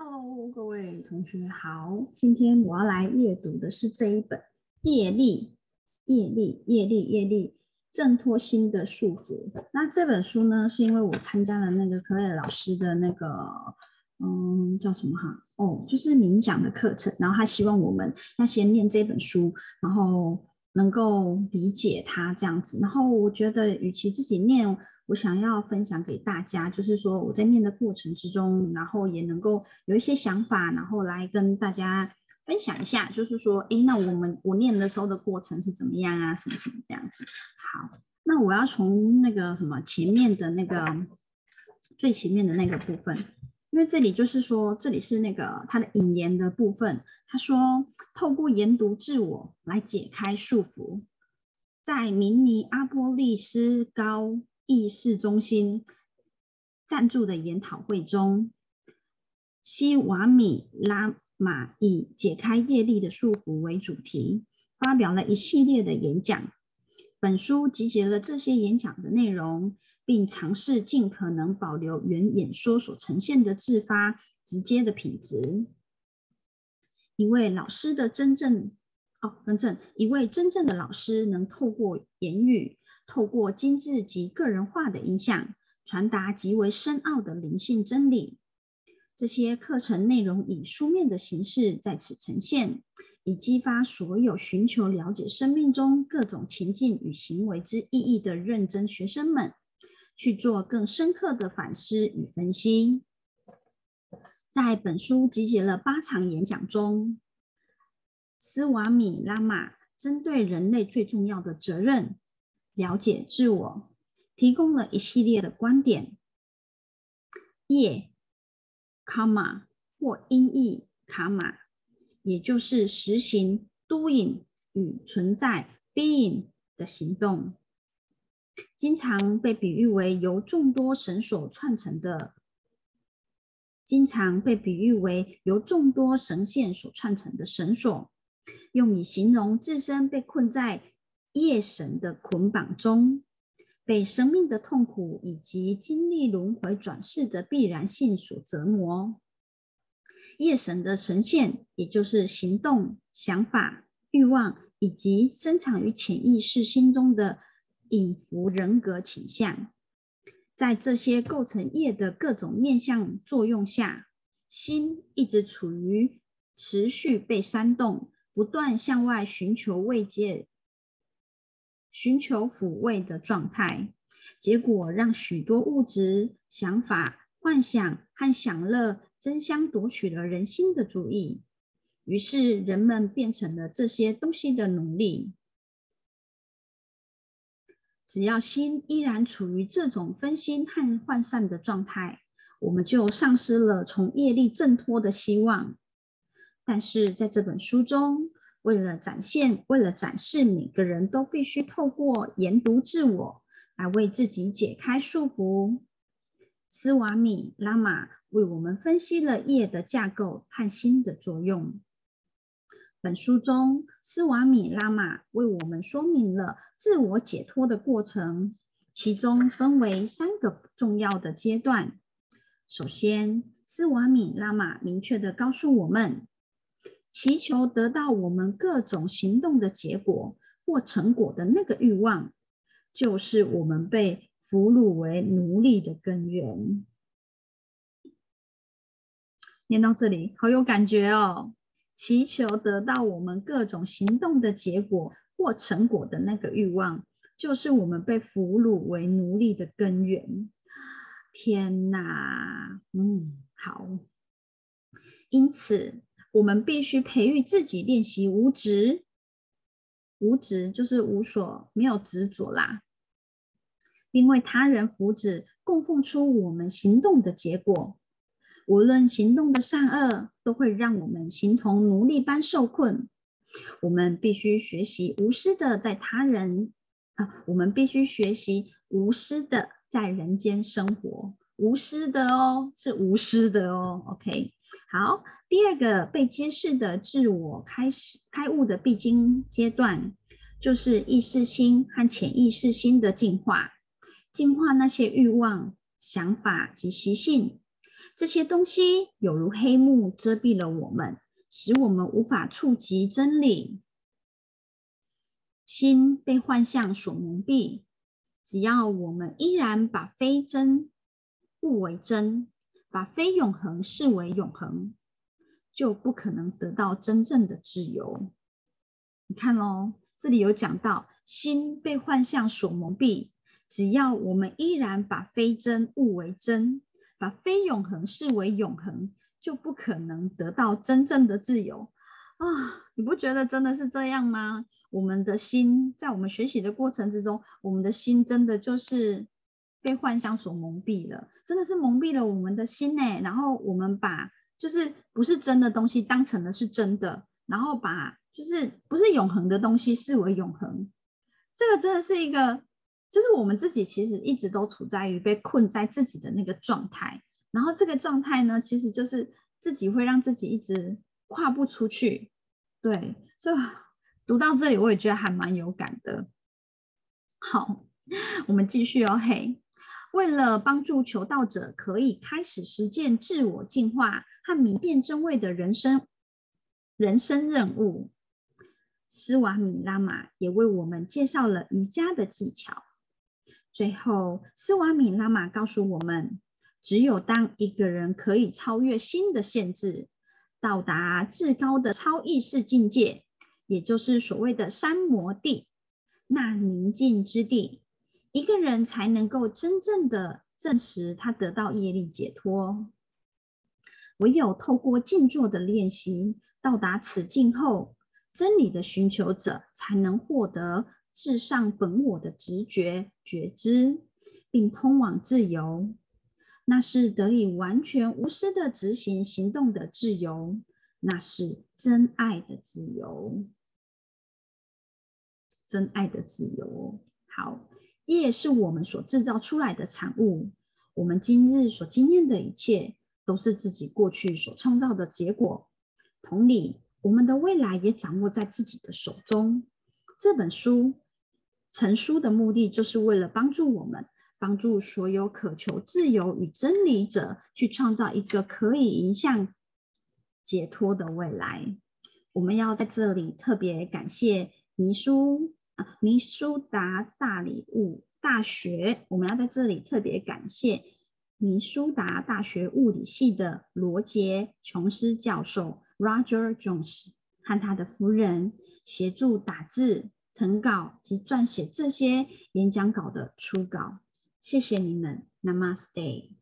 Hello，各位同学好，今天我要来阅读的是这一本《业力、业力、业力、业力挣脱心的束缚》。那这本书呢，是因为我参加了那个可蕾老师的那个，嗯，叫什么哈？哦，就是冥想的课程。然后他希望我们要先念这本书，然后能够理解他这样子。然后我觉得，与其自己念。我想要分享给大家，就是说我在念的过程之中，然后也能够有一些想法，然后来跟大家分享一下，就是说，哎，那我们我念的时候的过程是怎么样啊？什么什么这样子。好，那我要从那个什么前面的那个最前面的那个部分，因为这里就是说，这里是那个他的引言的部分。他说，透过研读自我来解开束缚，在明尼阿波利斯高。意识中心赞助的研讨会中，西瓦米拉玛以解开业力的束缚为主题，发表了一系列的演讲。本书集结了这些演讲的内容，并尝试尽可能保留原演说所呈现的自发、直接的品质。一位老师的真正哦，真正一位真正的老师能透过言语。透过精致及个人化的影响，传达极为深奥的灵性真理。这些课程内容以书面的形式在此呈现，以激发所有寻求了解生命中各种情境与行为之意义的认真学生们，去做更深刻的反思与分析。在本书集结了八场演讲中，斯瓦米拉玛针对人类最重要的责任。了解自我，提供了一系列的观点。业卡玛或音译卡玛，也就是实行 doing 与存在 being 的行动，经常被比喻为由众多绳索串成的，经常被比喻为由众多绳线所串成的绳索，用以形容自身被困在。夜神的捆绑中，被生命的痛苦以及经历轮回转世的必然性所折磨。夜神的神线，也就是行动、想法、欲望以及深藏于潜意识心中的隐伏人格倾向，在这些构成业的各种面相作用下，心一直处于持续被煽动、不断向外寻求慰藉。寻求抚慰的状态，结果让许多物质、想法、幻想和享乐争相夺取了人心的注意。于是，人们变成了这些东西的奴隶。只要心依然处于这种分心和涣散的状态，我们就丧失了从业力挣脱的希望。但是，在这本书中，为了展现，为了展示，每个人都必须透过研读自我来为自己解开束缚。斯瓦米拉玛为我们分析了业的架构和心的作用。本书中，斯瓦米拉玛为我们说明了自我解脱的过程，其中分为三个重要的阶段。首先，斯瓦米拉玛明确的告诉我们。祈求得到我们各种行动的结果或成果的那个欲望，就是我们被俘虏为奴隶的根源。念到这里，好有感觉哦！祈求得到我们各种行动的结果或成果的那个欲望，就是我们被俘虏为奴隶的根源。天哪，嗯，好。因此。我们必须培育自己练习无执，无执就是无所没有执着啦，并为他人福祉供奉出我们行动的结果。无论行动的善恶，都会让我们形同奴隶般受困。我们必须学习无私的在他人啊，我们必须学习无私的在人间生活。无私的哦，是无私的哦。OK。好，第二个被揭示的自我开始开悟的必经阶段，就是意识心和潜意识心的进化，净化那些欲望、想法及习性，这些东西有如黑幕遮蔽了我们，使我们无法触及真理。心被幻象所蒙蔽，只要我们依然把非真误为真，把非永恒视为永恒，就不可能得到真正的自由。你看哦，这里有讲到心被幻象所蒙蔽，只要我们依然把非真误为真，把非永恒视为永恒，就不可能得到真正的自由啊！你不觉得真的是这样吗？我们的心在我们学习的过程之中，我们的心真的就是被幻想所蒙蔽了，真的是蒙蔽了我们的心呢。然后我们把就是不是真的东西当成了是真的，然后把就是不是永恒的东西视为永恒。这个真的是一个，就是我们自己其实一直都处在于被困在自己的那个状态，然后这个状态呢，其实就是自己会让自己一直跨不出去。对，所以。读到这里，我也觉得还蛮有感的。好，我们继续哦。嘿，为了帮助求道者可以开始实践自我进化和明辨真伪的人生人生任务，斯瓦米拉玛也为我们介绍了瑜伽的技巧。最后，斯瓦米拉玛告诉我们，只有当一个人可以超越新的限制，到达至高的超意识境界。也就是所谓的三摩地，那宁静之地，一个人才能够真正的证实他得到业力解脱。唯有透过静坐的练习，到达此境后，真理的寻求者才能获得至上本我的直觉觉知，并通往自由。那是得以完全无私的执行行动的自由，那是真爱的自由。真爱的自由。好，业是我们所制造出来的产物。我们今日所经验的一切，都是自己过去所创造的结果。同理，我们的未来也掌握在自己的手中。这本书成书的目的，就是为了帮助我们，帮助所有渴求自由与真理者，去创造一个可以迎向解脱的未来。我们要在这里特别感谢尼苏啊。尼苏达大礼物大学，我们要在这里特别感谢尼苏达大学物理系的罗杰琼斯教授 Roger Jones 和他的夫人协助打字、成稿及撰写这些演讲稿的初稿。谢谢你们，Namaste。